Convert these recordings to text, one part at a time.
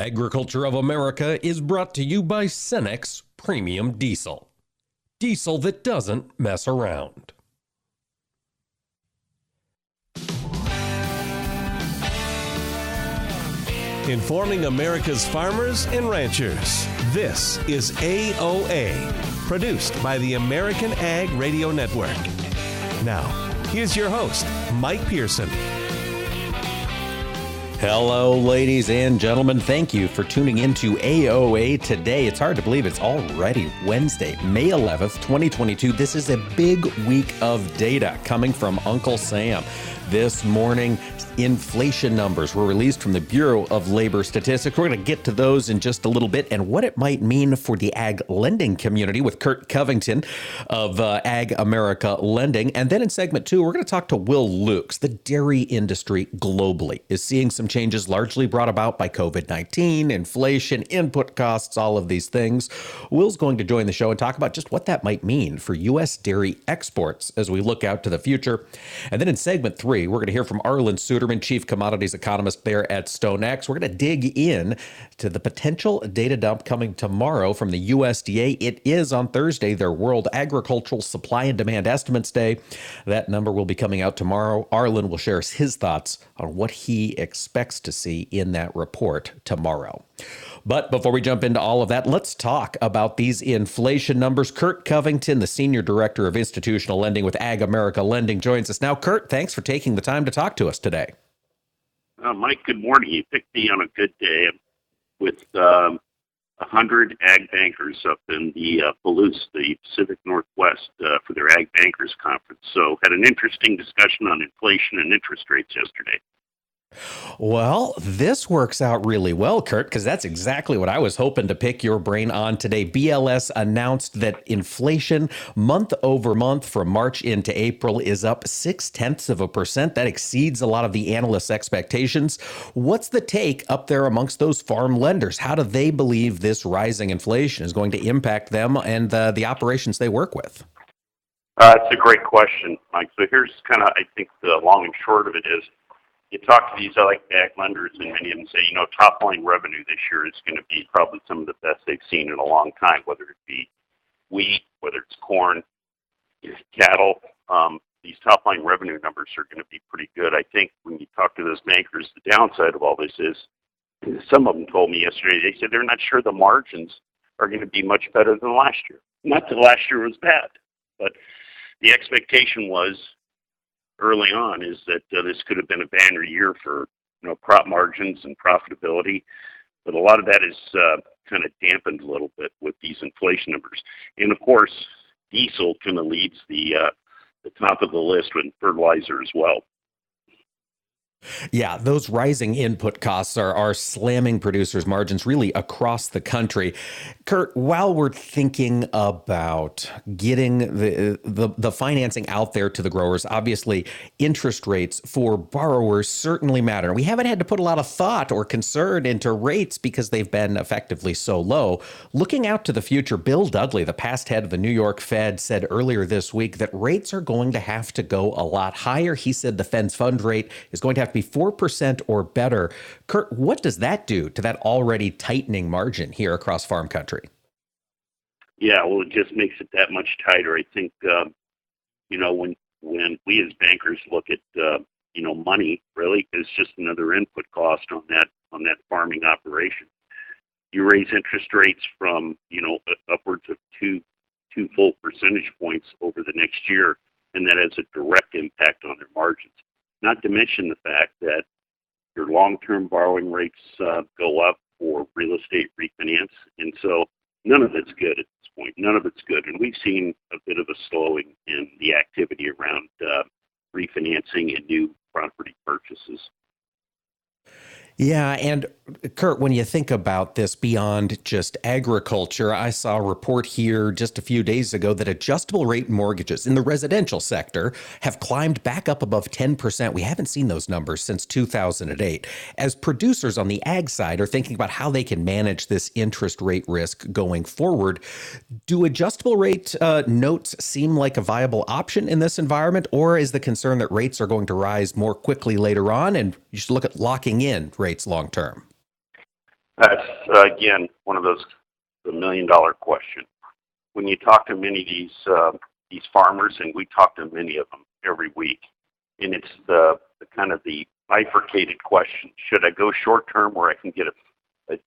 Agriculture of America is brought to you by Cenex Premium Diesel. Diesel that doesn't mess around. Informing America's farmers and ranchers. This is AOA, produced by the American Ag Radio Network. Now, here's your host, Mike Pearson. Hello, ladies and gentlemen. Thank you for tuning into AOA today. It's hard to believe it's already Wednesday, May 11th, 2022. This is a big week of data coming from Uncle Sam. This morning, inflation numbers were released from the Bureau of Labor Statistics. We're going to get to those in just a little bit and what it might mean for the ag lending community with Curt Covington of uh, Ag America Lending. And then in segment two, we're going to talk to Will Loux. The dairy industry globally is seeing some changes largely brought about by COVID 19, inflation, input costs, all of these things. Will's going to join the show and talk about just what that might mean for U.S. dairy exports as we look out to the future. And then in segment three, we're going to hear from Arlan Suderman, Chief Commodities Economist there at StoneX. We're going to dig in to the potential data dump coming tomorrow from the USDA. It is on Thursday, their World Agricultural Supply and Demand Estimates Day. That number will be coming out tomorrow. Arlan will share his thoughts on what he expects to see in that report tomorrow. But before we jump into all of that, let's talk about these inflation numbers. Curt Covington, the Senior Director of Institutional Lending with Ag America Lending, joins us now. Curt, thanks for taking the time to talk to us today. Uh, Mike, good morning. You picked me on a good day with um, 100 ag bankers up in the uh, Palouse, the Pacific Northwest, uh, for their Ag Bankers Conference. So, had an interesting discussion on inflation and interest rates yesterday. Well, this works out really well, Curt, because that's exactly what I was hoping to pick your brain on today. BLS announced that inflation month over month from March into April is up six tenths of a percent. That exceeds a lot of the analysts' expectations. What's the take up there amongst those farm lenders? How do they believe this rising inflation is going to impact them and uh, the operations they work with? Uh, it's a great question, Mike. So here's kind of, I think, the long and short of it is you talk to these like ag lenders, and many of them say, you know, top line revenue this year is going to be probably some of the best they've seen in a long time, whether it be wheat, whether it's corn, cattle. Um, these top line revenue numbers are going to be pretty good. I think when you talk to those bankers, the downside of all this is some of them told me yesterday, they said they're not sure the margins are going to be much better than last year. Not that last year was bad, but the expectation was early on is that uh, this could have been a banner year for you know crop margins and profitability, but a lot of that is uh, kind of dampened a little bit with these inflation numbers. And of course, diesel kind of leads the uh, the top of the list with fertilizer as well. Yeah, those rising input costs are, are slamming producers' margins really across the country. Curt, while we're thinking about getting the, the, the financing out there to the growers, obviously interest rates for borrowers certainly matter. We haven't had to put a lot of thought or concern into rates because they've been effectively so low. Looking out to the future, Bill Dudley, the past head of the New York Fed, said earlier this week that rates are going to have to go a lot higher. He said the Fed's fund rate is going to have be 4% or better. Curt, what does that do to that already tightening margin here across farm country? Yeah, well, it just makes it that much tighter. I think, uh, you know, when when we as bankers look at, uh, you know, money, really, is just another input cost on that on that farming operation. You raise interest rates from, you know, upwards of two two full percentage points over the next year, and that has a direct impact on their margins. Not to mention the fact that your long-term borrowing rates uh, go up for real estate refinance, and so none of it's good at this point. None of it's good, and we've seen a bit of a slowing in the activity around uh, refinancing and new property purchases. Yeah. And Curt, when you think about this beyond just agriculture, I saw a report here just a few days ago that adjustable rate mortgages in the residential sector have climbed back up above 10%. We haven't seen those numbers since 2008. As producers on the ag side are thinking about how they can manage this interest rate risk going forward, do adjustable rate uh, notes seem like a viable option in this environment, or is the concern that rates are going to rise more quickly later on and you should look at locking in rates long term? That's again one of those the million dollar question. When you talk to many of these uh, these farmers, and we talk to many of them every week, and it's the, kind of the bifurcated question: Should I go short term where I can get a,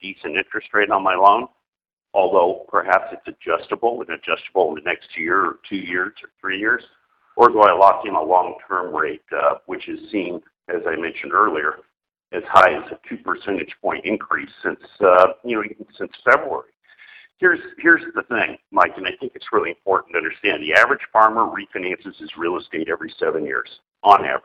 decent interest rate on my loan, although perhaps it's adjustable and adjustable in the next year or two years or three years, or do I lock in a long term rate, uh, which is seen, as I mentioned earlier, as high as a two percentage point increase since uh, you know since February. Here's here's the thing, Mike, and I think it's really important to understand. The average farmer refinances his real estate every seven years, on average.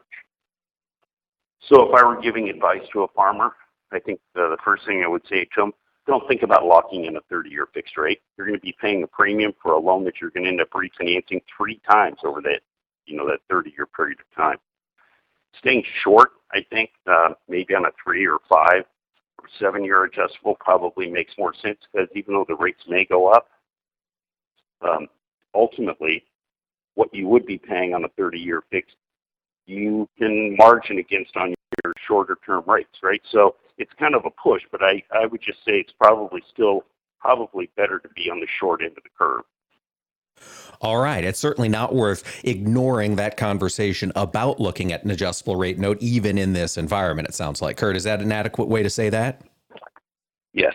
So if I were giving advice to a farmer, I think the, the first thing I would say to him, don't think about locking in a 30-year fixed rate. You're going to be paying a premium for a loan that you're going to end up refinancing three times over that, you know, that 30-year period of time. Staying short, I think, uh, maybe on a three or five or seven-year adjustable probably makes more sense because even though the rates may go up, um, ultimately, what you would be paying on a 30-year fixed, you can margin against on your shorter-term rates, right? So it's kind of a push, but I, I would just say it's probably still probably better to be on the short end of the curve. All right. It's certainly not worth ignoring that conversation about looking at an adjustable rate note, even in this environment, it sounds like. Curt, is that an adequate way to say that? Yes.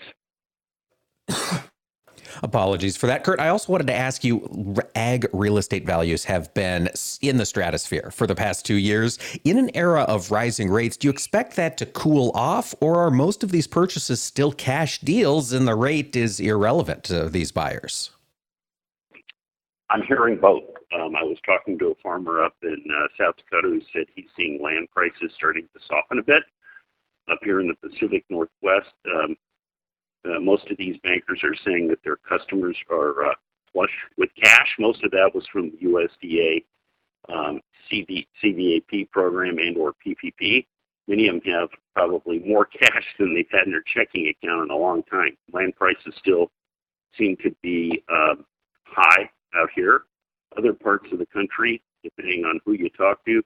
Apologies for that. Curt, I also wanted to ask you ag real estate values have been in the stratosphere for the past two years. In an era of rising rates, do you expect that to cool off, or are most of these purchases still cash deals and the rate is irrelevant to these buyers? I'm hearing both. Um, I was talking to a farmer up in uh, South Dakota who said he's seeing land prices starting to soften a bit. Up here in the Pacific Northwest, um, uh, most of these bankers are saying that their customers are uh, flush with cash. Most of that was from the USDA um, CV, CFAP program and or PPP. Many of them have probably more cash than they've had in their checking account in a long time. Land prices still seem to be uh, high out here. Other parts of the country, depending on who you talk to,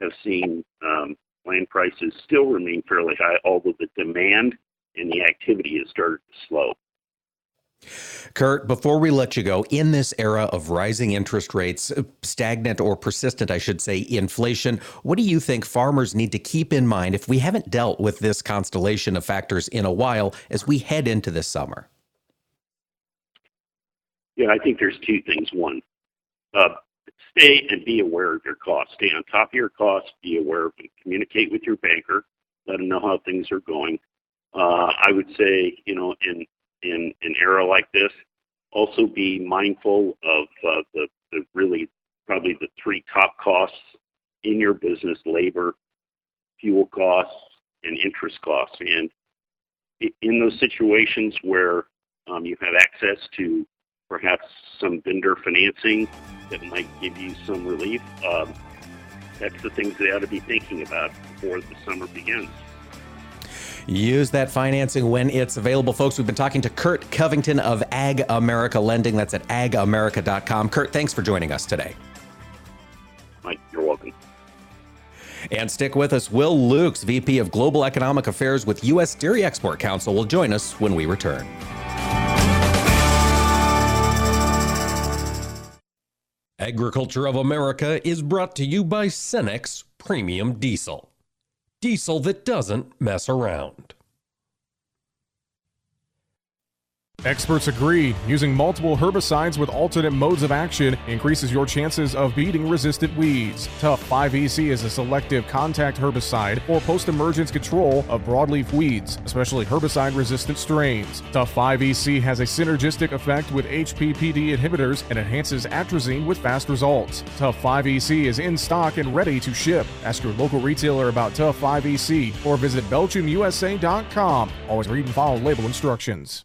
have seen um, land prices still remain fairly high, although the demand and the activity has started to slow. Curt, before we let you go, in this era of rising interest rates, stagnant or persistent, I should say, inflation, what do you think farmers need to keep in mind if we haven't dealt with this constellation of factors in a while as we head into this summer? Yeah, I think there's two things. One, uh, stay and be aware of your costs. Stay on top of your costs. Be aware of them. Communicate with your banker. Let them know how things are going. Uh, I would say, you know, in in an era like this, also be mindful of uh, the the really probably the three top costs in your business: labor, fuel costs, and interest costs. And in those situations where um, you have access to perhaps some vendor financing that might give you some relief. Um, that's the things they ought to be thinking about before the summer begins. Use that financing when it's available, folks. We've been talking to Curt Covington of Ag America Lending. That's at agamerica.com. Curt, thanks for joining us today. Mike, you're welcome. And stick with us. Will Loux, VP of Global Economic Affairs with U.S. Dairy Export Council, will join us when we return. Agriculture of America is brought to you by Cenex Premium Diesel. Diesel that doesn't mess around. Experts agree using multiple herbicides with alternate modes of action increases your chances of beating resistant weeds. Tough 5EC is a selective contact herbicide for post emergence control of broadleaf weeds, especially herbicide resistant strains. Tough 5EC has a synergistic effect with HPPD inhibitors and enhances atrazine with fast results. Tough 5EC is in stock and ready to ship. Ask your local retailer about Tough 5EC or visit BelchimUSA.com. Always read and follow label instructions.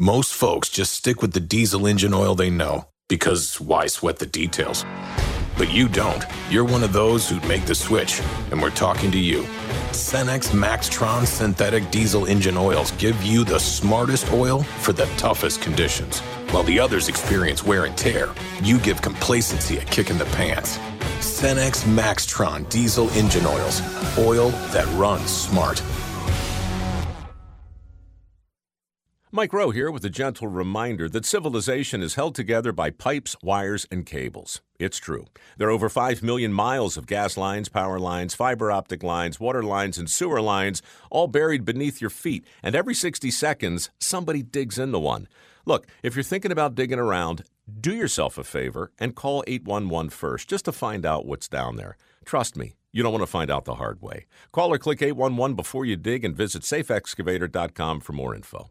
Most folks just stick with the diesel engine oil they know because why sweat the details? But you don't. You're one of those who'd make the switch, and we're talking to you. Cenex Maxtron synthetic diesel engine oils give you the smartest oil for the toughest conditions. While the others experience wear and tear, you give complacency a kick in the pants. Cenex Maxtron diesel engine oils. Oil that runs smart. Mike Rowe here with a gentle reminder that civilization is held together by pipes, wires, and cables. It's true. There are over 5 million miles of gas lines, power lines, fiber optic lines, water lines, and sewer lines, all buried beneath your feet. And every 60 seconds, somebody digs into one. Look, if you're thinking about digging around, do yourself a favor and call 811 first just to find out what's down there. Trust me, you don't want to find out the hard way. Call or click 811 before you dig and visit safeexcavator.com for more info.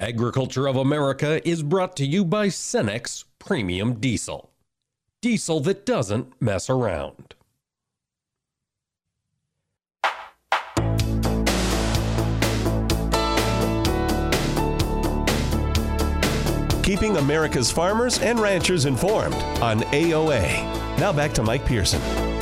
Agriculture of America is brought to you by Cenex Premium Diesel. Diesel that doesn't mess around. Keeping America's farmers and ranchers informed on AOA. Now back to Mike Pearson.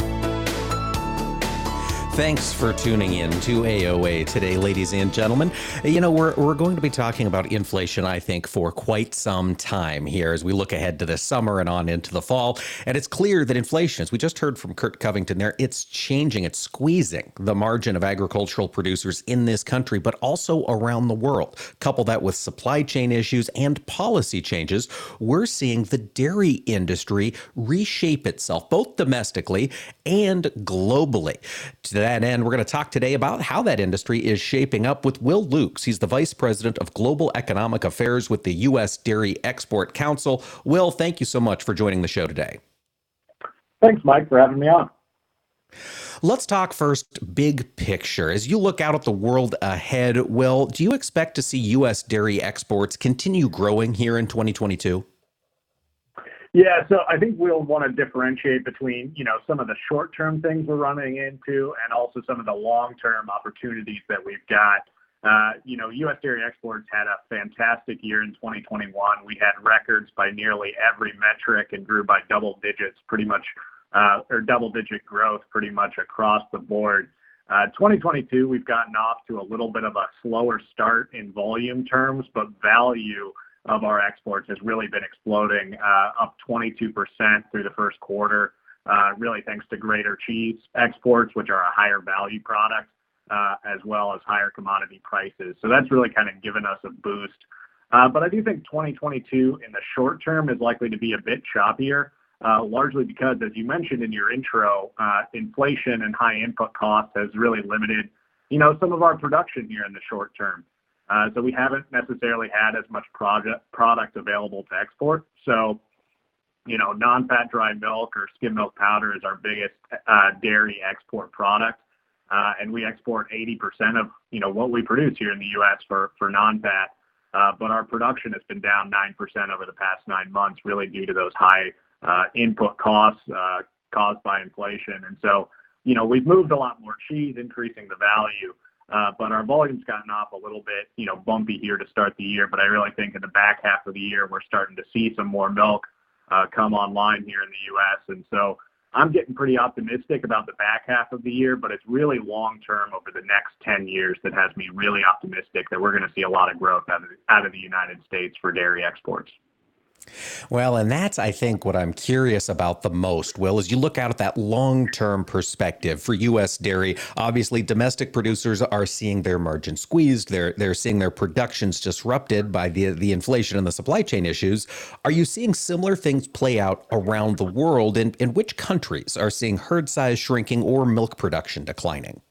Thanks for tuning in to AOA today, ladies and gentlemen. You know, we're, we're going to be talking about inflation, I think, for quite some time here as we look ahead to the summer and on into the fall. And it's clear that inflation, as we just heard from Curt Covington there, it's changing, it's squeezing the margin of agricultural producers in this country, but also around the world. Couple that with supply chain issues and policy changes, we're seeing the dairy industry reshape itself, both domestically and globally. To that end, we're going to talk today about how that industry is shaping up with Will Loux. He's the Vice President of Global Economic Affairs with the U.S. Dairy Export Council. Will, thank you so much for joining the show today. Thanks, Mike, for having me on. Let's talk first big picture. As you look out at the world ahead, Will, do you expect to see U.S. dairy exports continue growing here in 2022? Yeah, so I think we'll want to differentiate between, you know, some of the short-term things we're running into and also some of the long-term opportunities that we've got. Uh, you know, U.S. dairy exports had a fantastic year in 2021. We had records by nearly every metric and grew by double digits pretty much, uh, or double-digit growth pretty much across the board. Uh, 2022, we've gotten off to a little bit of a slower start in volume terms, but value of our exports has really been exploding, uh, up 22% through the first quarter, uh, really thanks to greater cheese exports, which are a higher value product, uh, as well as higher commodity prices. So that's really kind of given us a boost. But I do think 2022 in the short term is likely to be a bit choppier, largely because, as you mentioned in your intro, inflation and high input costs has really limited, you know, some of our production here in the short term. Uh, so we haven't necessarily had as much product available to export. So, you know, non-fat dry milk or skim milk powder is our biggest uh, dairy export product. Uh, and we export 80% of, you know, what we produce here in the U.S. for non-fat. But our production has been down 9% over the past nine months, really due to those high input costs caused by inflation. And so, you know, we've moved a lot more cheese, increasing the value. Uh, but our volume's gotten off a little bit, you know, bumpy here to start the year. But I really think in the back half of the year, we're starting to see some more milk uh, come online here in the U.S. And so, I'm getting pretty optimistic about the back half of the year, but it's really long term over the next 10 years that has me really optimistic that we're going to see a lot of growth out of the United States for dairy exports. Well, and that's, I think, what I'm curious about the most, Will, is you look out at that long term perspective for U.S. dairy. Obviously, domestic producers are seeing their margin squeezed. They're, they're seeing their productions disrupted by the, the inflation and the supply chain issues. Are you seeing similar things play out around the world? And, and which countries are seeing herd size shrinking or milk production declining?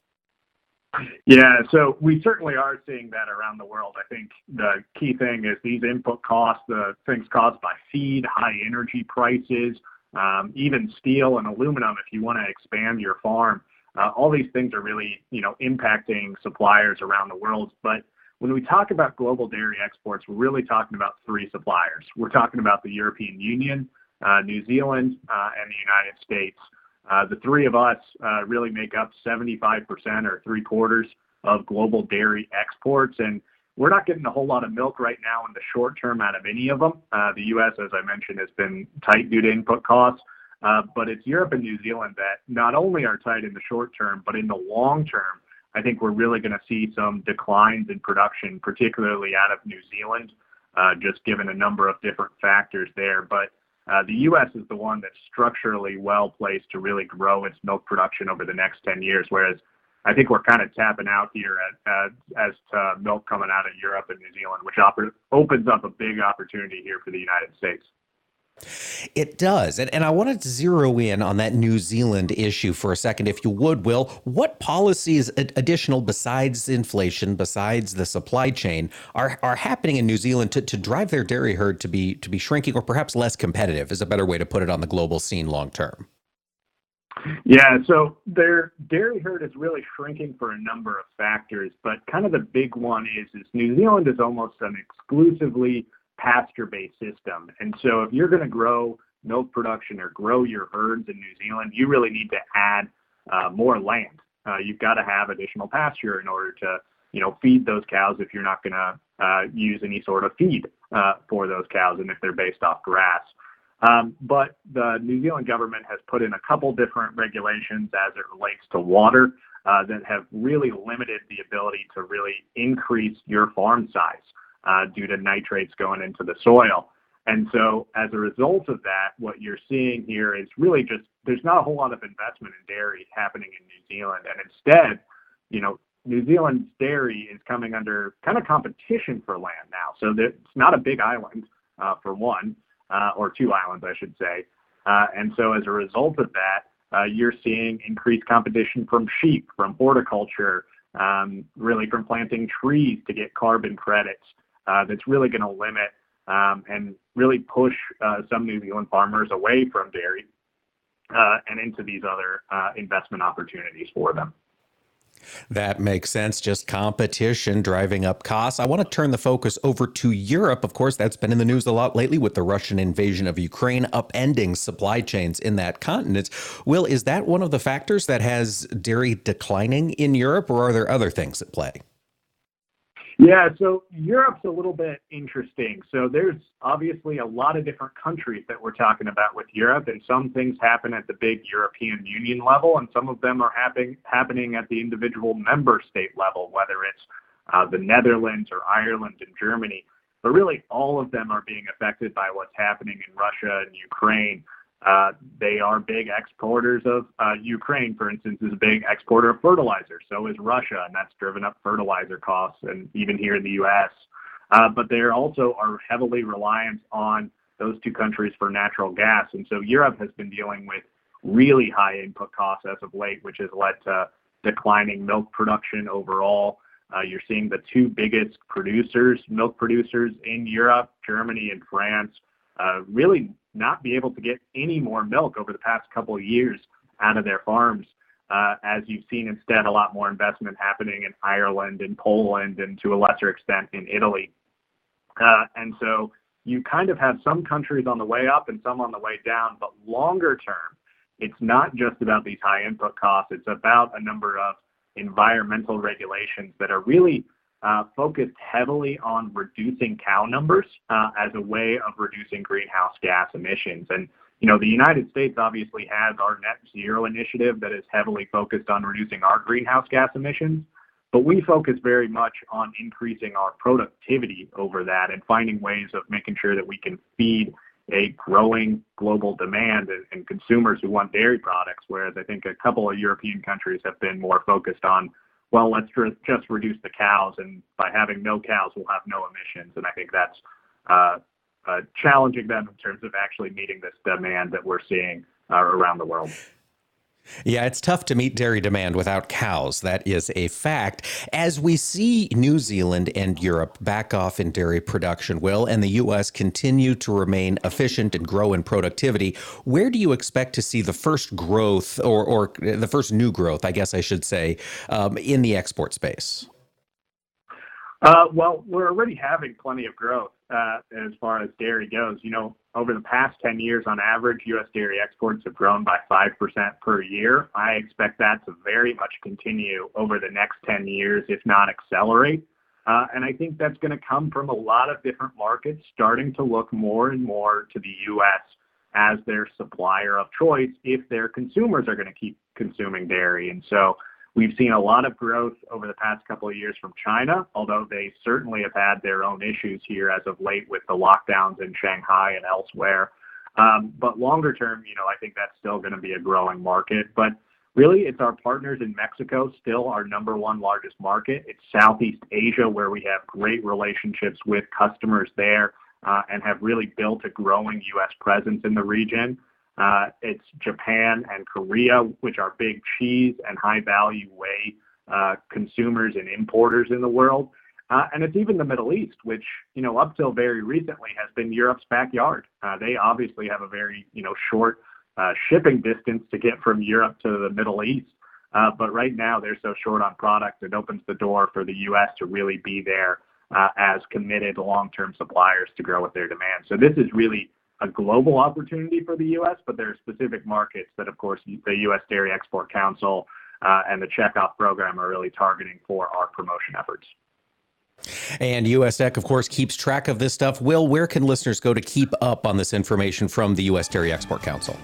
Yeah, so we certainly are seeing that around the world. I think the key thing is these input costs, the things caused by feed, high energy prices, um, even steel and aluminum, if you want to expand your farm. Uh, all these things are really, you know, impacting suppliers around the world. But when we talk about global dairy exports, we're really talking about three suppliers. We're talking about the European Union, uh, New Zealand, uh, and the United States. Uh, the three of us uh, really make up 75% or three quarters of global dairy exports. And we're not getting a whole lot of milk right now in the short term out of any of them. Uh, the U.S., as I mentioned, has been tight due to input costs. But it's Europe and New Zealand that not only are tight in the short term, but in the long term, I think we're really going to see some declines in production, particularly out of New Zealand, just given a number of different factors there. But Uh, the U.S. is the one that's structurally well-placed to really grow its milk production over the next 10 years, whereas I think we're kind of tapping out here as to milk coming out of Europe and New Zealand, which opens up a big opportunity here for the United States. It does. And, and I wanted to zero in on that New Zealand issue for a second, if you would, Will. What policies additional besides inflation, besides the supply chain, are, are happening in New Zealand to, to drive their dairy herd to be to be shrinking or perhaps less competitive is a better way to put it on the global scene long term? Yeah, so their dairy herd is really shrinking for a number of factors, but kind of the big one is is New Zealand is almost an exclusively pasture-based system. And so if you're going to grow milk production or grow your herds in New Zealand, you really need to add uh, more land. Uh, you've got to have additional pasture in order to, you know, feed those cows if you're not going to uh, use any sort of feed uh, for those cows and if they're based off grass. Um, but the New Zealand government has put in a couple different regulations as it relates to water uh, that have really limited the ability to really increase your farm size uh, due to nitrates going into the soil. And so as a result of that, what you're seeing here is really just there's not a whole lot of investment in dairy happening in New Zealand. And instead, you know, New Zealand's dairy is coming under kind of competition for land now. So it's not a big island, uh, for one, uh, or two islands, I should say. Uh, and so as a result of that, uh, you're seeing increased competition from sheep, from horticulture, um, really from planting trees to get carbon credits. Uh, that's really going to limit um, and really push uh, some New Zealand farmers away from dairy uh, and into these other investment opportunities for them. That makes sense. Just competition driving up costs. I want to turn the focus over to Europe. Of course, that's been in the news a lot lately with the Russian invasion of Ukraine upending supply chains in that continent. Will, is that one of the factors that has dairy declining in Europe, or are there other things at play? Yeah, so Europe's a little bit interesting. So there's obviously a lot of different countries that we're talking about with Europe, and some things happen at the big European Union level, and some of them are happening happening at the individual member state level, whether it's uh, the Netherlands or Ireland and Germany. But really, all of them are being affected by what's happening in Russia and Ukraine. Uh, they are big exporters of uh, Ukraine, for instance, is a big exporter of fertilizer. So is Russia, and that's driven up fertilizer costs, and even here in the U.S. Uh, but they also are heavily reliant on those two countries for natural gas, and so Europe has been dealing with really high input costs as of late, which has led to declining milk production overall. Uh, you're seeing the two biggest producers, milk producers in Europe, Germany and France, uh, really not be able to get any more milk over the past couple of years out of their farms. Uh, as you've seen instead a lot more investment happening in Ireland and Poland and to a lesser extent in Italy. Uh, and so you kind of have some countries on the way up and some on the way down, but longer term, it's not just about these high input costs. It's about a number of environmental regulations that are really focused heavily on reducing cow numbers uh, as a way of reducing greenhouse gas emissions. And you know, the United States obviously has our net zero initiative that is heavily focused on reducing our greenhouse gas emissions, but we focus very much on increasing our productivity over that and finding ways of making sure that we can feed a growing global demand and, and consumers who want dairy products, whereas I think a couple of European countries have been more focused on, well, let's just reduce the cows, and by having no cows, we'll have no emissions. And I think that's uh, uh, challenging them in terms of actually meeting this demand that we're seeing uh, around the world. Yeah, it's tough to meet dairy demand without cows. That is a fact. As we see New Zealand and Europe back off in dairy production, Will, and the U.S. continue to remain efficient and grow in productivity, where do you expect to see the first growth or, or the first new growth, I guess I should say, um, in the export space? Uh, well, we're already having plenty of growth uh, as far as dairy goes. You know, over the past 10 years, on average, U.S. dairy exports have grown by 5% per year. I expect that to very much continue over the next 10 years, if not accelerate. Uh, and I think that's going to come from a lot of different markets starting to look more and more to the U.S. as their supplier of choice if their consumers are going to keep consuming dairy. And so We've seen a lot of growth over the past couple of years from China, although they certainly have had their own issues here as of late with the lockdowns in Shanghai and elsewhere. Um, but longer term, you know, I think that's still going to be a growing market. But really, it's our partners in Mexico, still our number one largest market. It's Southeast Asia, where we have great relationships with customers there uh, and have really built a growing U.S. presence in the region. Uh, it's Japan and Korea, which are big cheese and high-value whey uh, consumers and importers in the world. Uh, and it's even the Middle East, which, you know, up till very recently has been Europe's backyard. They obviously have a very, you know, short shipping distance to get from Europe to the Middle East. But right now, they're so short on product, it opens the door for the U.S. to really be there as committed long-term suppliers to grow with their demand. So this is really a global opportunity for the U.S., but there are specific markets that, of course, the U.S. Dairy Export Council uh, and the checkoff program are really targeting for our promotion efforts. And USDEC, of course, keeps track of this stuff. Will, where can listeners go to keep up on this information from the U.S. Dairy Export Council?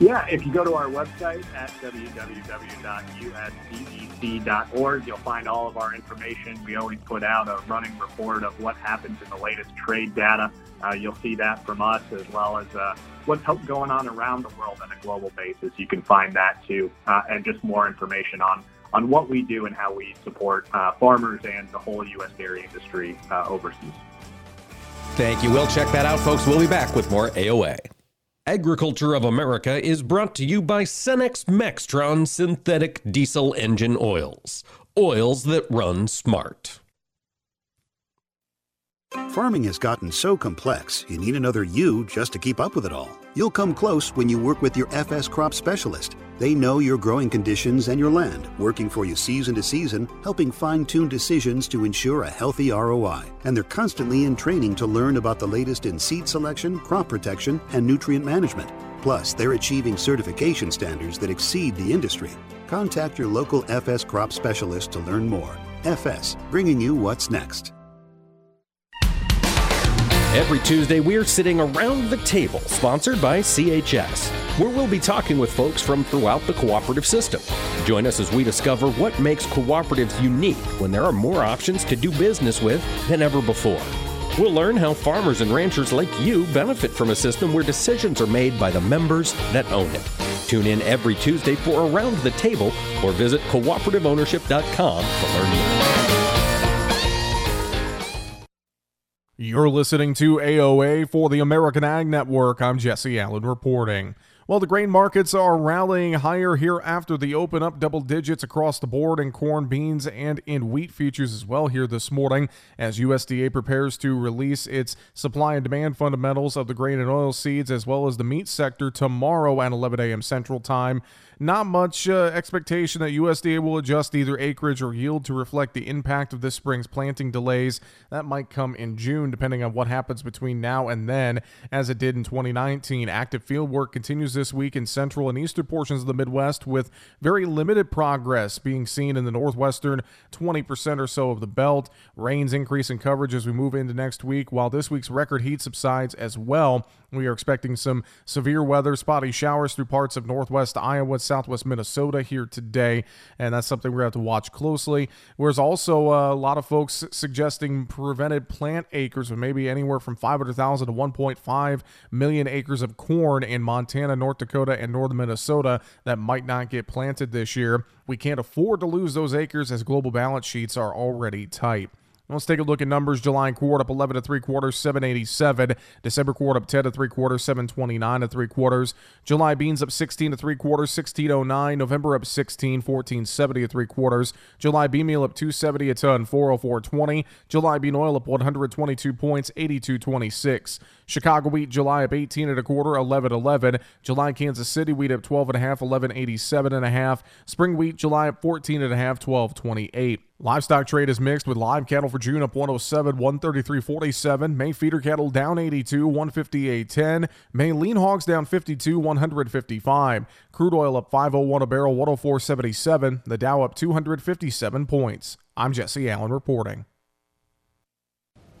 Yeah, if you go to our website at www.usdec.org, you'll find all of our information. We always put out a running report of what happens in the latest trade data. Uh, you'll see that from us as well as uh, what's going on around the world on a global basis. You can find that too, uh, and just more information on on what we do and how we support uh, farmers and the whole U.S. dairy industry uh, overseas. Thank you. We'll check that out, folks. We'll be back with more AOA. Agriculture of America is brought to you by Cenex Maxtron synthetic diesel engine oils. Oils that run smart. Farming has gotten so complex, you need another you just to keep up with it all. You'll come close when you work with your FS crop specialist. They know your growing conditions and your land, working for you season to season, helping fine tune decisions to ensure a healthy ROI. And they're constantly in training to learn about the latest in seed selection, crop protection, and nutrient management. Plus, they're achieving certification standards that exceed the industry. Contact your local FS crop specialist to learn more. FS, bringing you what's next. Every Tuesday, we're sitting around the table, sponsored by CHS, where we'll be talking with folks from throughout the cooperative system. Join us as we discover what makes cooperatives unique when there are more options to do business with than ever before. We'll learn how farmers and ranchers like you benefit from a system where decisions are made by the members that own it. Tune in every Tuesday for Around the Table or visit cooperativeownership.com to learn more. You're listening to AOA for the American Ag Network. I'm Jesse Allen reporting. Well, the grain markets are rallying higher here after the open up double digits across the board in corn, beans, and in wheat futures as well here this morning as USDA prepares to release its supply and demand fundamentals of the grain and oil seeds as well as the meat sector tomorrow at 11 a.m. Central Time. Not much uh, expectation that USDA will adjust either acreage or yield to reflect the impact of this spring's planting delays. That might come in June, depending on what happens between now and then, as it did in 2019. Active field work continues this week in central and eastern portions of the Midwest, with very limited progress being seen in the northwestern 20% or so of the belt. Rains increase in coverage as we move into next week, while this week's record heat subsides as well. We are expecting some severe weather, spotty showers through parts of northwest Iowa, southwest Minnesota here today, and that's something we're going to have to watch closely. There's also uh, a lot of folks suggesting prevented plant acres of maybe anywhere from 500,000 to 1.5 million acres of corn in Montana, North Dakota, and northern Minnesota that might not get planted this year. We can't afford to lose those acres as global balance sheets are already tight. Let's take a look at numbers. July quart up 11 to 3 quarters, 787. December quart up 10 to 3 quarters, 729 to 3 quarters. July beans up 16 to 3 quarters, 1609. November up 16, 1470 to 3 quarters. July bean meal up 270 a ton, 404.20. July bean oil up 122 points, 82.26. Chicago wheat July up 18 and a quarter, 11.11. July Kansas City wheat up 12 and a half, 11.87 and a half. Spring wheat July up 14 and a half, 12.28. Livestock trade is mixed with live cattle for June up 107, 133.47. May feeder cattle down 82, 158.10. May lean hogs down 52, 155. Crude oil up 501 a barrel, 104.77. The Dow up 257 points. I'm Jesse Allen reporting.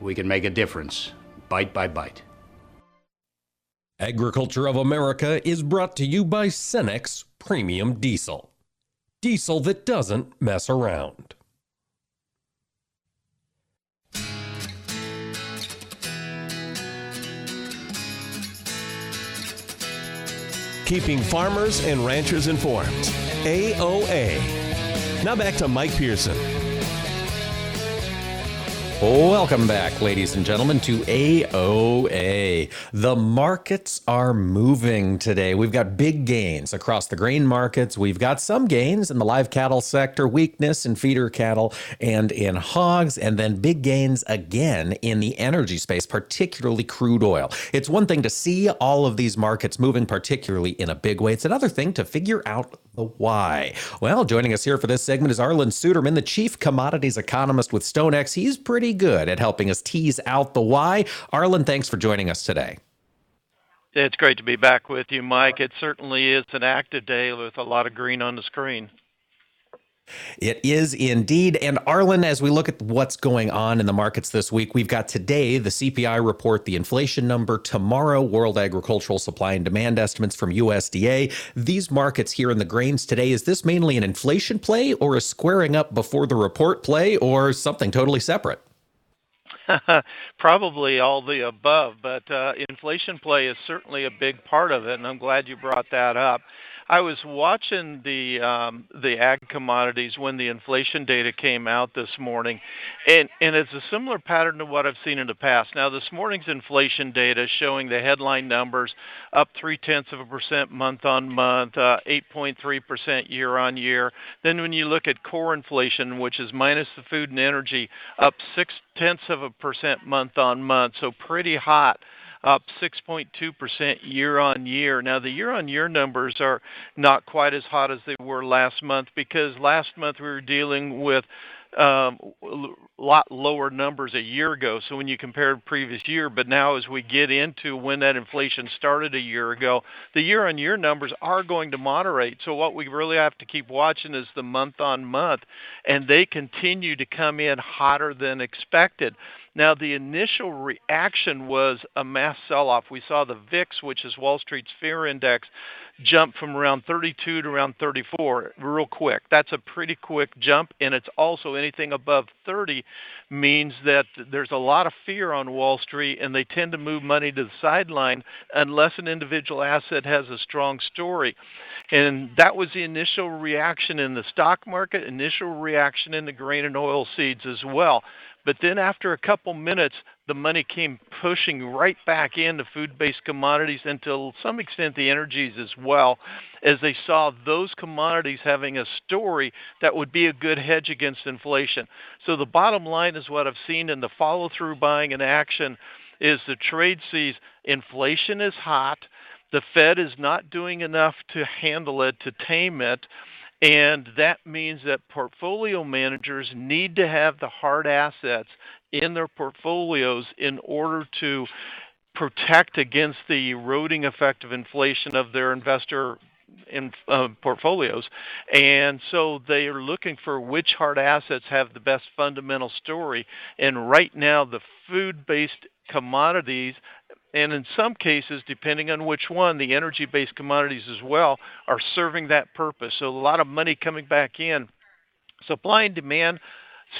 we can make a difference, bite by bite. Agriculture of America is brought to you by Cenex Premium Diesel. Diesel that doesn't mess around. keeping farmers and ranchers informed. AOA. Now back to Mike Pearson. Welcome back, ladies and gentlemen, to AOA. The markets are moving today. We've got big gains across the grain markets. We've got some gains in the live cattle sector, weakness in feeder cattle and in hogs, and then big gains again in the energy space, particularly crude oil. It's one thing to see all of these markets moving, particularly in a big way. It's another thing to figure out the why. Well, joining us here for this segment is Arlan Suderman, the chief commodities economist with StoneX. He's pretty good at helping us tease out the why. Arlan, thanks for joining us today. It's great to be back with you, Mike. It certainly is an active day with a lot of green on the screen. It is indeed. And Arlan, as we look at what's going on in the markets this week, we've got today the CPI report, the inflation number, tomorrow, World Agricultural Supply and Demand estimates from USDA. These markets here in the grains today, is this mainly an inflation play or a squaring up before the report play or something totally separate? Probably all the above, but uh, inflation play is certainly a big part of it, and I'm glad you brought that up. I was watching the um, the ag commodities when the inflation data came out this morning, and and it's a similar pattern to what I've seen in the past. Now, this morning's inflation data showing the headline numbers up three tenths of a percent month on month, uh, 8.3 percent year on year. Then when you look at core inflation, which is minus the food and energy, up six tenths of a percent month on month, so pretty hot up 6.2% year on year. Now, the year on year numbers are not quite as hot as they were last month because last month we were dealing with um, a lot lower numbers a year ago. So when you compare previous year, but now as we get into when that inflation started a year ago, the year-on-year numbers are going to moderate. So what we really have to keep watching is the month-on-month, and they continue to come in hotter than expected. Now, the initial reaction was a mass sell off. We saw the VIX, which is Wall Street's fear index, jump from around 32 to around 34 real quick. That's a pretty quick jump, and it's also anything above 30 means that there's a lot of fear on Wall Street, and they tend to move money to the sideline unless an individual asset has a strong story. And that was the initial reaction in the stock market, initial reaction in the grain and oil seeds as well. But then after a couple minutes, the money came pushing right back into food-based commodities and to some extent the energies as well, as they saw those commodities having a story that would be a good hedge against inflation. So the bottom line is what I've seen in the follow-through buying and action is the trade sees inflation is hot. The Fed is not doing enough to handle it, to tame it and that means that portfolio managers need to have the hard assets in their portfolios in order to protect against the eroding effect of inflation of their investor in uh, portfolios. And so they are looking for which hard assets have the best fundamental story. And right now, the food based commodities and in some cases, depending on which one, the energy-based commodities as well are serving that purpose. So a lot of money coming back in. Supply and demand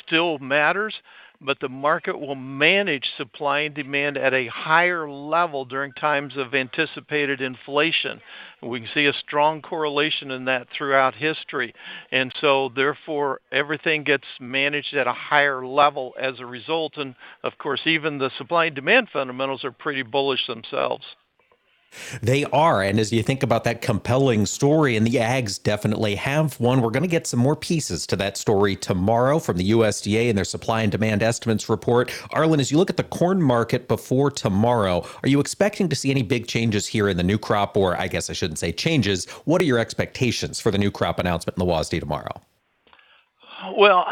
still matters, but the market will manage supply and demand at a higher level during times of anticipated inflation. We can see a strong correlation in that throughout history. And so, therefore, everything gets managed at a higher level as a result. And of course, even the supply and demand fundamentals are pretty bullish themselves. They are. And as you think about that compelling story, and the Ags definitely have one, we're going to get some more pieces to that story tomorrow from the USDA and their supply and demand estimates report. Arlan, as you look at the corn market before tomorrow, are you expecting to see any big changes here in the new crop? Or I guess I shouldn't say changes. What are your expectations for the new crop announcement in the WASDE tomorrow? Well,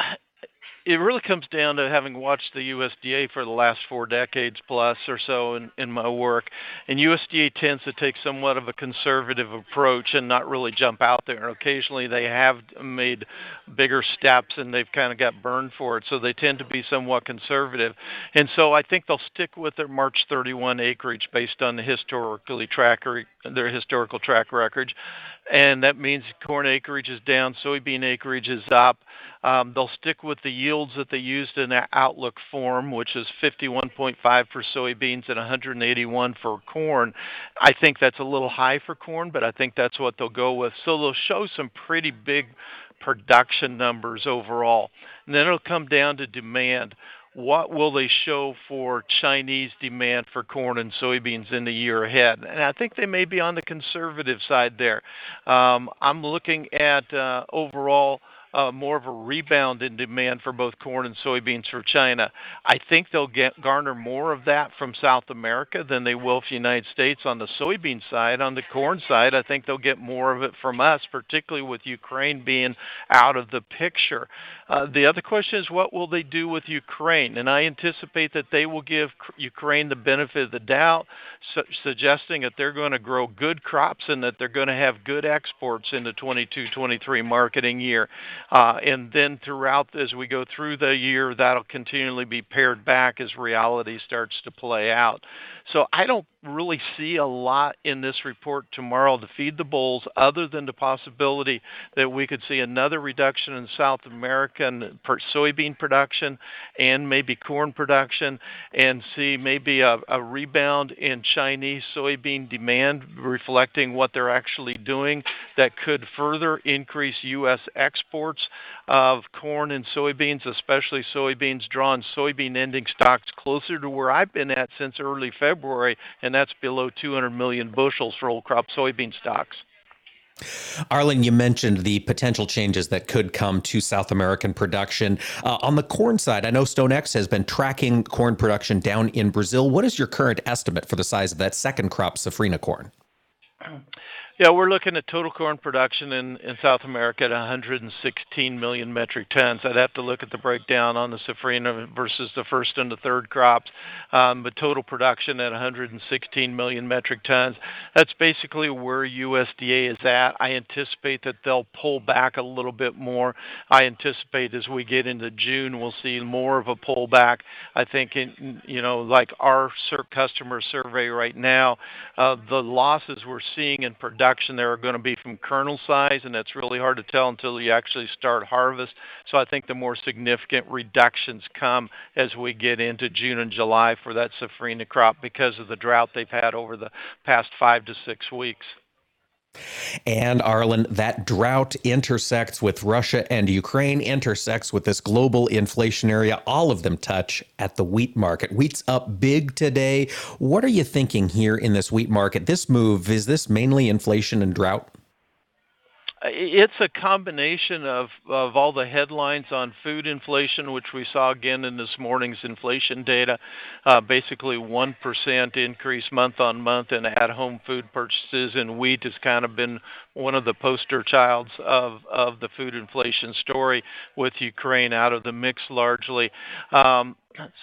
it really comes down to having watched the USDA for the last four decades plus or so in, in my work. And USDA tends to take somewhat of a conservative approach and not really jump out there. Occasionally they have made bigger steps and they've kind of got burned for it. So they tend to be somewhat conservative. And so I think they'll stick with their March 31 acreage based on the historically track their historical track record and that means corn acreage is down, soybean acreage is up. Um, they'll stick with the yields that they used in their outlook forum, which is 51.5 for soybeans and 181 for corn. I think that's a little high for corn, but I think that's what they'll go with. So they'll show some pretty big production numbers overall. And then it'll come down to demand what will they show for Chinese demand for corn and soybeans in the year ahead? And I think they may be on the conservative side there. Um, I'm looking at uh, overall more of a rebound in demand for both corn and soybeans for China. I think they'll get garner more of that from South America than they will from the United States on the soybean side. On the corn side, I think they'll get more of it from us, particularly with Ukraine being out of the picture. Uh, the other question is what will they do with Ukraine? And I anticipate that they will give Ukraine the benefit of the doubt, su- suggesting that they're going to grow good crops and that they're going to have good exports in the 22-23 marketing year. Uh, and then throughout as we go through the year, that'll continually be pared back as reality starts to play out. So I don't really see a lot in this report tomorrow to feed the bulls other than the possibility that we could see another reduction in South American soybean production and maybe corn production and see maybe a, a rebound in Chinese soybean demand reflecting what they're actually doing that could further increase U.S. exports of corn and soybeans, especially soybeans, drawing soybean ending stocks closer to where I've been at since early February, and that's below 200 million bushels for old crop soybean stocks. Arlan, you mentioned the potential changes that could come to South American production. Uh, on the corn side, I know StoneX has been tracking corn production down in Brazil. What is your current estimate for the size of that second crop, safrinha corn? Yeah, we're looking at total corn production in, South America at 116 million metric tons. I'd have to look at the breakdown on the safrinha versus the first and the third crops, um, but total production at 116 million metric tons. That's basically where USDA is at. I anticipate that they'll pull back a little bit more. I anticipate as we get into June, we'll see more of a pullback. I think, in, you know, like our customer survey right now, uh, the losses we're seeing in production production there are going to be from kernel size, and that's really hard to tell until you actually start harvest. So I think the more significant reductions come as we get into June and July for that safrinha crop because of the drought they've had over the past five to six weeks. And Arlan, that drought intersects with Russia and Ukraine, intersects with this global inflation area. All of them touch at the wheat market. Wheat's up big today. What are you thinking here in this wheat market? This move, is this mainly inflation and drought? It's a combination of, of all the headlines on food inflation, which we saw again in this morning's inflation data, uh, basically 1% increase month on month in at home food purchases, and wheat has kind of been one of the poster childs of, of the food inflation story with Ukraine out of the mix largely. Um,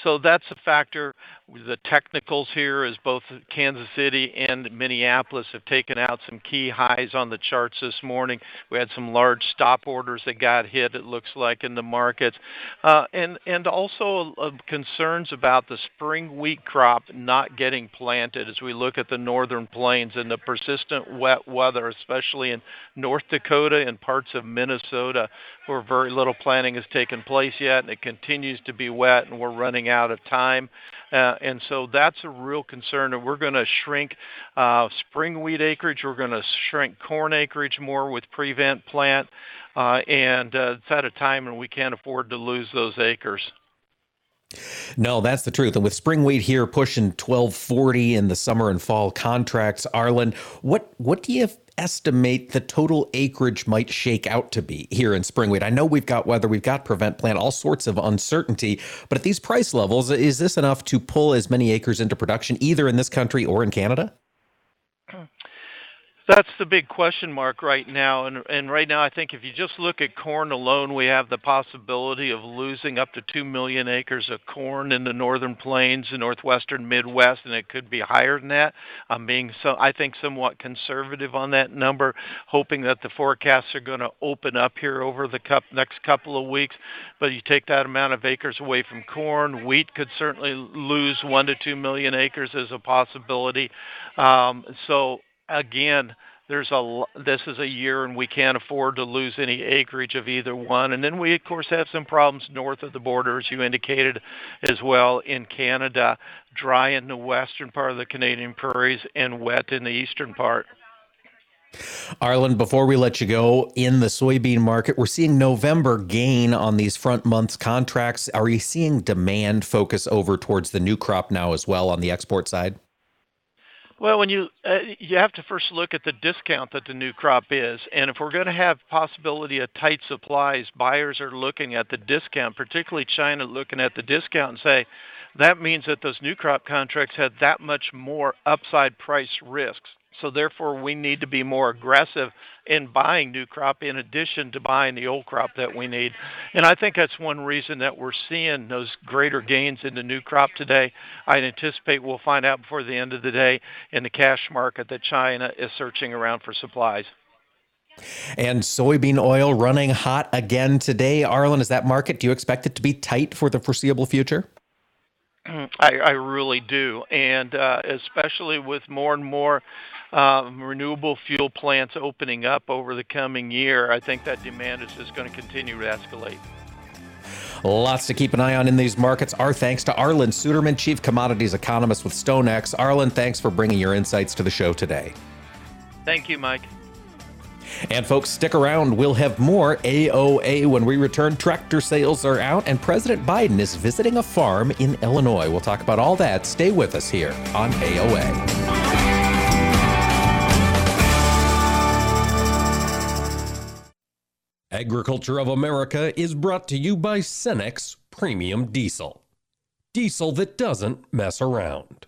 so that's a factor. The technicals here is both Kansas City and Minneapolis have taken out some key highs on the charts this morning. We had some large stop orders that got hit. It looks like in the markets, uh, and and also uh, concerns about the spring wheat crop not getting planted as we look at the northern plains and the persistent wet weather, especially in North Dakota and parts of Minnesota, where very little planting has taken place yet, and it continues to be wet, and we're running out of time. Uh, and so that's a real concern. And we're going to shrink uh, spring wheat acreage. We're going to shrink corn acreage more with prevent plant. Uh, and uh, it's at a time when we can't afford to lose those acres. No, that's the truth. And with spring wheat here pushing 1240 in the summer and fall contracts, Arlan, what what do you estimate the total acreage might shake out to be here in spring wheat? I know we've got weather, we've got prevent plant, all sorts of uncertainty, but at these price levels, is this enough to pull as many acres into production either in this country or in Canada? That's the big question mark right now. And, and right now, I think if you just look at corn alone, we have the possibility of losing up to 2 million acres of corn in the northern plains the northwestern Midwest, and it could be higher than that. I'm being, so, I think, somewhat conservative on that number, hoping that the forecasts are going to open up here over the next couple of weeks. But you take that amount of acres away from corn, wheat could certainly lose 1 to 2 million acres as a possibility. Um, so again, there's a this is a year and we can't afford to lose any acreage of either one. And then we of course have some problems north of the border, as you indicated, as well in Canada, dry in the western part of the Canadian prairies and wet in the eastern part. Arlan, before we let you go, in the soybean market, we're seeing November gain on these front months contracts. Are you seeing demand focus over towards the new crop now as well on the export side? Well, when you uh, you have to first look at the discount that the new crop is, and if we're going to have possibility of tight supplies, buyers are looking at the discount, particularly China looking at the discount and say that means that those new crop contracts had that much more upside price risks. So therefore, we need to be more aggressive in buying new crop in addition to buying the old crop that we need. And I think that's one reason that we're seeing those greater gains in the new crop today. I anticipate we'll find out before the end of the day in the cash market that China is searching around for supplies. And soybean oil running hot again today. Arlan, is that market, do you expect it to be tight for the foreseeable future? I, I really do, and uh, especially with more and more uh, renewable fuel plants opening up over the coming year, I think that demand is just going to continue to escalate. Lots to keep an eye on in these markets. Our thanks to Arlan Suderman, Chief Commodities Economist with StoneX. Arlan, thanks for bringing your insights to the show today. Thank you, Mike. And folks, stick around. We'll have more AOA when we return. Tractor sales are out, and President Biden is visiting a farm in Illinois. We'll talk about all that. Stay with us here on AOA. Agriculture of America is brought to you by Cenex Premium Diesel. Diesel that doesn't mess around.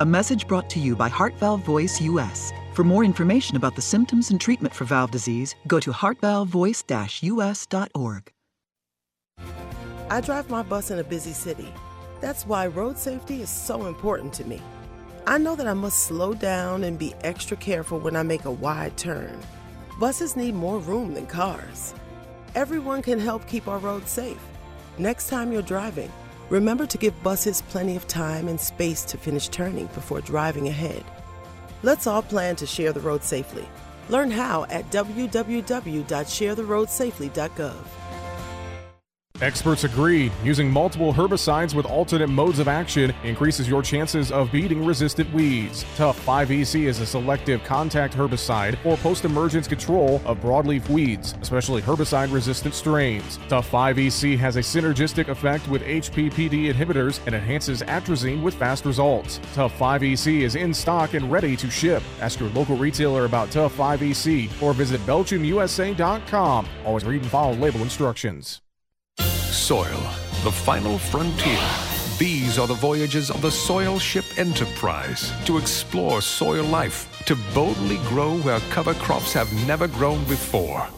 A message brought to you by Heart Valve Voice US. For more information about the symptoms and treatment for valve disease, go to heartvalvevoice-us.org. I drive my bus in a busy city. That's why road safety is so important to me. I know that I must slow down and be extra careful when I make a wide turn. Buses need more room than cars. Everyone can help keep our roads safe. Next time you're driving, remember to give buses plenty of time and space to finish turning before driving ahead. Let's all plan to share the road safely. Learn how at www.sharetheroadsafely.gov. Experts agree using multiple herbicides with alternate modes of action increases your chances of beating resistant weeds. Tough 5EC is a selective contact herbicide for post emergence control of broadleaf weeds, especially herbicide resistant strains. Tough 5EC has a synergistic effect with HPPD inhibitors and enhances atrazine with fast results. Tough 5EC is in stock and ready to ship. Ask your local retailer about Tough 5EC or visit BelchimUSA.com. Always read and follow label instructions. Soil, the final frontier. These are the voyages of the Soil Ship Enterprise to explore soil life, to boldly grow where cover crops have never grown before.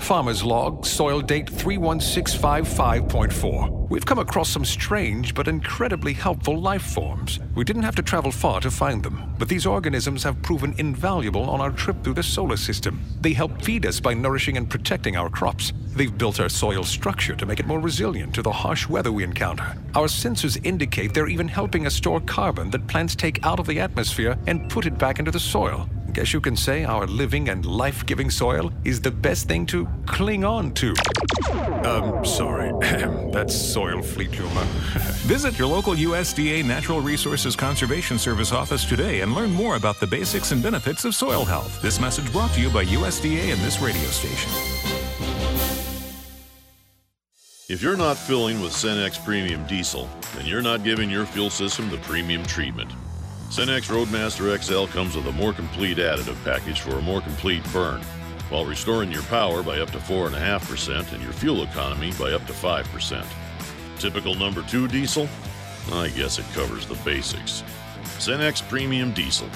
Farmer's Log, soil date 31655.4. We've come across some strange but incredibly helpful life forms. We didn't have to travel far to find them, but these organisms have proven invaluable on our trip through the solar system. They help feed us by nourishing and protecting our crops. They've built our soil structure to make it more resilient to the harsh weather we encounter. Our sensors indicate they're even helping us store carbon that plants take out of the atmosphere and put it back into the soil. Guess you can say our living and life giving soil is the best thing to cling on to. Um, sorry. That's soil fleet humor. Visit your local USDA Natural Resources Conservation Service office today and learn more about the basics and benefits of soil health. This message brought to you by USDA and this radio station. If you're not filling with Cenex Premium Diesel, then you're not giving your fuel system the premium treatment. Cenex Roadmaster XL comes with a more complete additive package for a more complete burn, while restoring your power by up to 4.5% and your fuel economy by up to 5%. Typical number 2 diesel? I guess it covers the basics. Cenex Premium Diesel.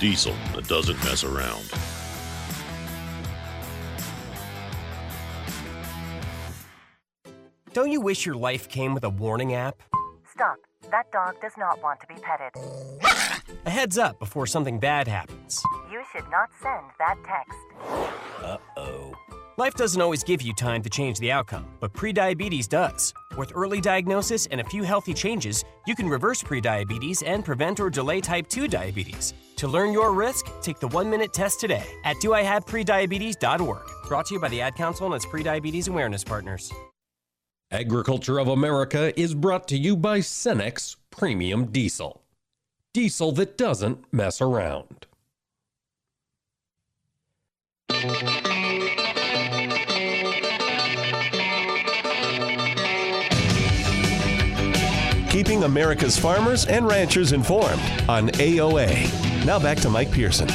Diesel that doesn't mess around. Don't you wish your life came with a warning app? Stop. That dog does not want to be petted. A heads up before something bad happens. You should not send that text. Uh oh. Life doesn't always give you time to change the outcome, but prediabetes does. With early diagnosis and a few healthy changes, you can reverse prediabetes and prevent or delay type 2 diabetes. To learn your risk, take the one minute test today at doihaveprediabetes.org. Brought to you by the Ad Council and its prediabetes awareness partners. Agriculture of America is brought to you by Cenex Premium Diesel. Diesel that doesn't mess around. Keeping America's farmers and ranchers informed on AOA. Now back to Mike Pearson.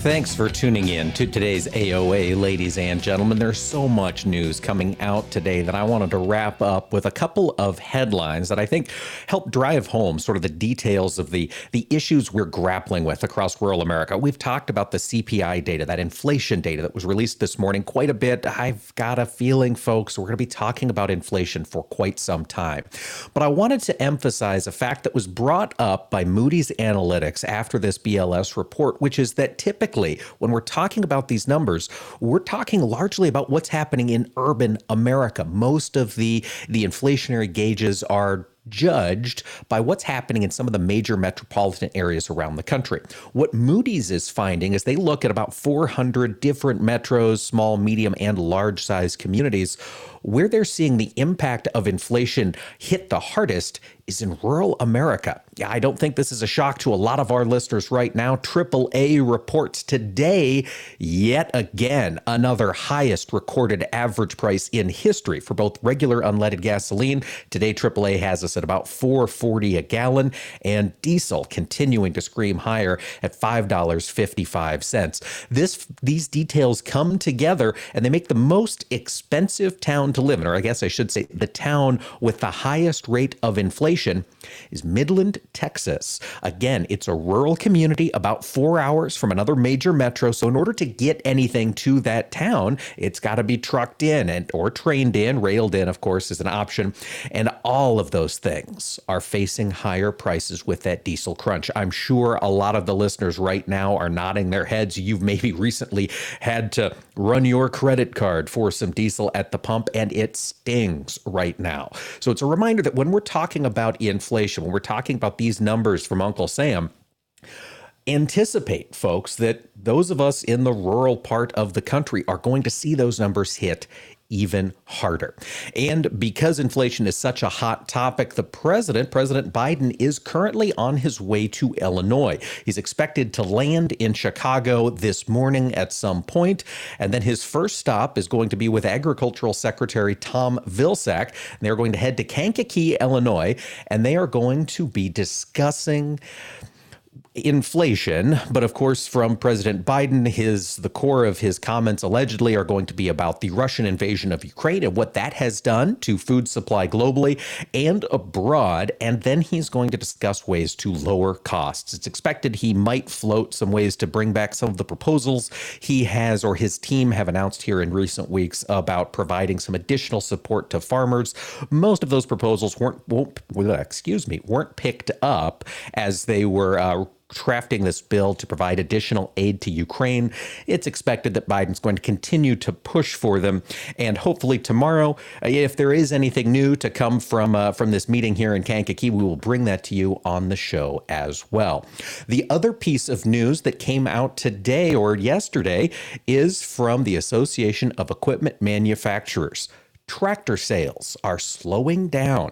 Thanks for tuning in to today's AOA, ladies and gentlemen. There's so much news coming out today that I wanted to wrap up with a couple of headlines that I think help drive home sort of the details of the, the issues we're grappling with across rural America. We've talked about the CPI data, that inflation data that was released this morning quite a bit. I've got a feeling, folks, we're going to be talking about inflation for quite some time. But I wanted to emphasize a fact that was brought up by Moody's Analytics after this BLS report, which is that typically when we're talking about these numbers, we're talking largely about what's happening in urban America. Most of the the inflationary gauges are judged by what's happening in some of the major metropolitan areas around the country. What Moody's is finding is they look at about 400 different metros, small, medium, and large size communities. Where they're seeing the impact of inflation hit the hardest is in rural America. Yeah, I don't think this is a shock to a lot of our listeners right now. AAA reports today, yet again, another highest recorded average price in history for both regular unleaded gasoline. Today, AAA has us at about 4.40 a gallon, and diesel continuing to scream higher at $5.55. This these details come together and they make the most expensive town to live in, or I guess I should say the town with the highest rate of inflation is Midland, Texas. Again, it's a rural community about four hours from another major metro. So in order to get anything to that town, it's got to be trucked in and or trained in, railed in, of course, is an option. And all of those things are facing higher prices with that diesel crunch. I'm sure a lot of the listeners right now are nodding their heads. You've maybe recently had to run your credit card for some diesel at the pump, and it stings right now. So it's a reminder that when we're talking about inflation, when we're talking about these numbers from Uncle Sam, anticipate, folks, that those of us in the rural part of the country are going to see those numbers hit even harder. And because inflation is such a hot topic, the president, President Biden, is currently on his way to Illinois. He's expected to land in Chicago this morning at some point, and then his first stop is going to be with Agricultural Secretary Tom Vilsack. They're going to head to Kankakee, Illinois, and they are going to be discussing inflation but of course from president biden his the core of his comments allegedly are going to be about the russian invasion of ukraine and what that has done to food supply globally and abroad and then he's going to discuss ways to lower costs. It's expected he might float some ways to bring back some of the proposals he has or his team have announced here in recent weeks about providing some additional support to farmers. Most of those proposals weren't excuse me weren't picked up as they were uh, crafting this bill to provide additional aid to Ukraine. It's expected that Biden's going to continue to push for them, and hopefully tomorrow, if there is anything new to come from uh, from this meeting here in Kankakee, we will bring that to you on the show as well. The other piece of news that came out today or yesterday is from the Association of Equipment Manufacturers tractor sales are slowing down.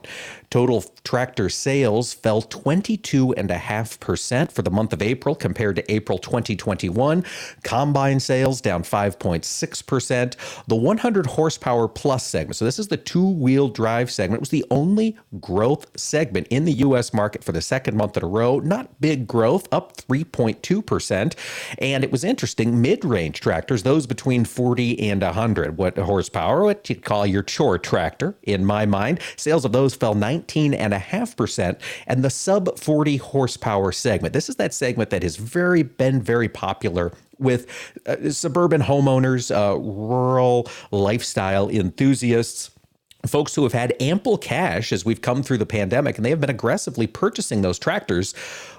Total tractor sales fell 22.5% for the month of April compared to April 2021. Combine sales down 5.6%. The 100 horsepower plus segment, so this is the two wheel drive segment, was the only growth segment in the U.S. market for the second month in a row. Not big growth, up 3.2%. And it was interesting, mid range tractors, those between 40 and 100 what horsepower, what you'd call your chore tractor, in my mind, sales of those fell 9 19.5%, and the sub 40 horsepower segment. This is that segment that has very been very popular with uh, suburban homeowners, uh, rural lifestyle enthusiasts folks who have had ample cash as we've come through the pandemic and they have been aggressively purchasing those tractors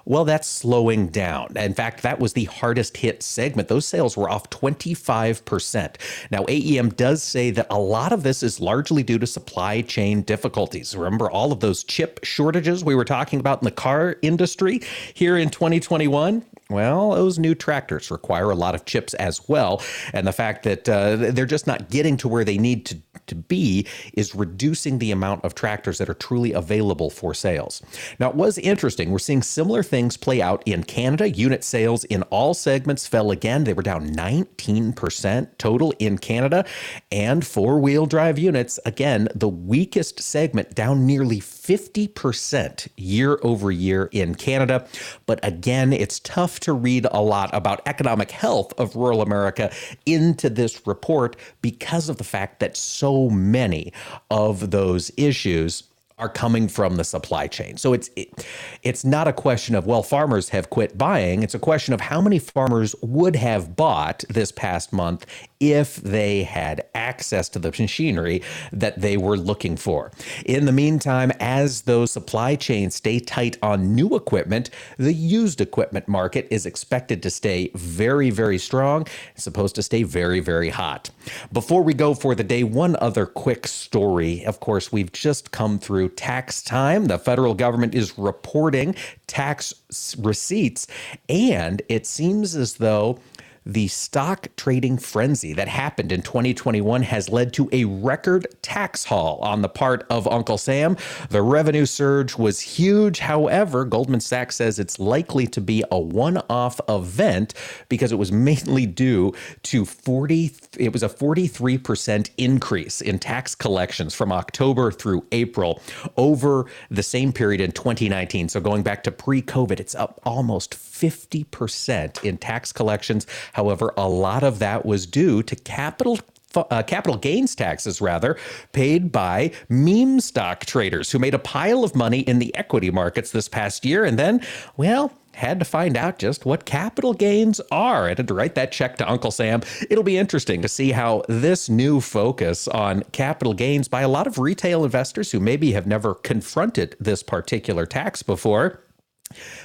well that's slowing down. In fact that was the hardest hit segment. Those sales were off 25% now aem does say that a lot of this is largely due to supply chain difficulties. Remember all of those chip shortages we were talking about in the car industry? Here in 2021 Well, those new tractors require a lot of chips as well. And the fact that uh, they're just not getting to where they need to, to be is reducing the amount of tractors that are truly available for sales. Now, it was interesting. We're seeing similar things play out in Canada. Unit sales in all segments fell again. They were down 19% total in Canada. And four wheel drive units, again, the weakest segment, down nearly 50% year over year in Canada. But again, it's tough to read a lot about economic health of rural America into this report because of the fact that so many of those issues are coming from the supply chain. So it's it, it's not a question of well farmers have quit buying, it's a question of how many farmers would have bought this past month if they had access to the machinery that they were looking for. In the meantime, as those supply chains stay tight on new equipment, the used equipment market is expected to stay very very strong, it's supposed to stay very very hot. Before we go for the day, one other quick story. Of course, we've just come through tax time. The federal government is reporting tax receipts, and it seems as though the stock trading frenzy that happened in 2021 has led to a record tax haul on the part of Uncle Sam. The revenue surge was huge. However, Goldman Sachs says it's likely to be a one-off event because it was mainly due to 40 it was a 43% increase in tax collections from October through April over the same period in 2019. So going back to pre-COVID, it's up almost 50% in tax collections. However, a lot of that was due to capital uh, capital gains taxes, rather, paid by meme stock traders who made a pile of money in the equity markets this past year and then, well, had to find out just what capital gains are and had to write that check to Uncle Sam. It'll be interesting to see how this new focus on capital gains by a lot of retail investors who maybe have never confronted this particular tax before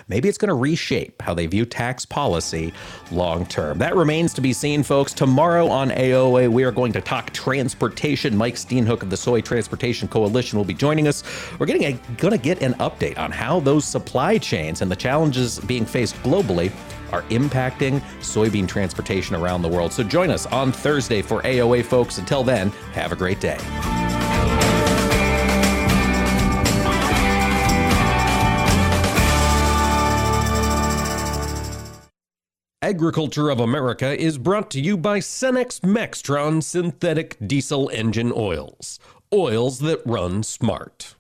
Maybe it's going to reshape how they view tax policy long term. That remains to be seen, folks. Tomorrow on AOA, we are going to talk transportation. Mike Steenhoek of the Soy Transportation Coalition will be joining us. We're getting a, going to get an update on how those supply chains and the challenges being faced globally are impacting soybean transportation around the world. So join us on Thursday for AOA, folks. Until then, have a great day. Agriculture of America is brought to you by Cenex Maxtron synthetic diesel engine oils. Oils that run smart.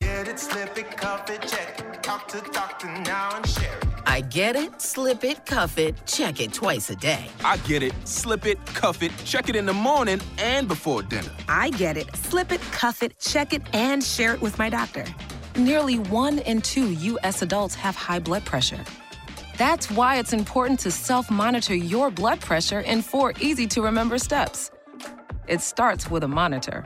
Get it, slip it, cuff it, check it. Talk to doctor now and share it. I get it, slip it, cuff it, check it twice a day. I get it, slip it, cuff it, check it in the morning and before dinner. I get it, slip it, cuff it, check it, and share it with my doctor. Nearly one in two U.S. adults have high blood pressure. That's why it's important to self monitor your blood pressure in four easy to remember steps. It starts with a monitor.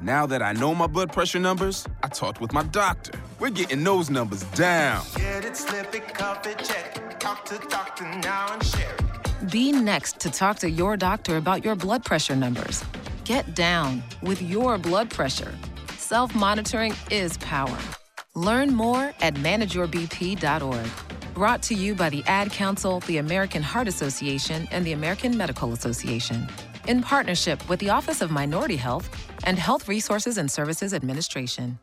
Now that I know my blood pressure numbers, I talked with my doctor. We're getting those numbers down. Get it, slip it, cuff it, check it. Talk to doctor now and share it. Be next to talk to your doctor about your blood pressure numbers. Get down with your blood pressure. Self monitoring is power. Learn more at manageyourbp.org. Brought to you by the Ad Council, the American Heart Association, and the American Medical Association. In partnership with the Office of Minority Health and Health Resources and Services Administration.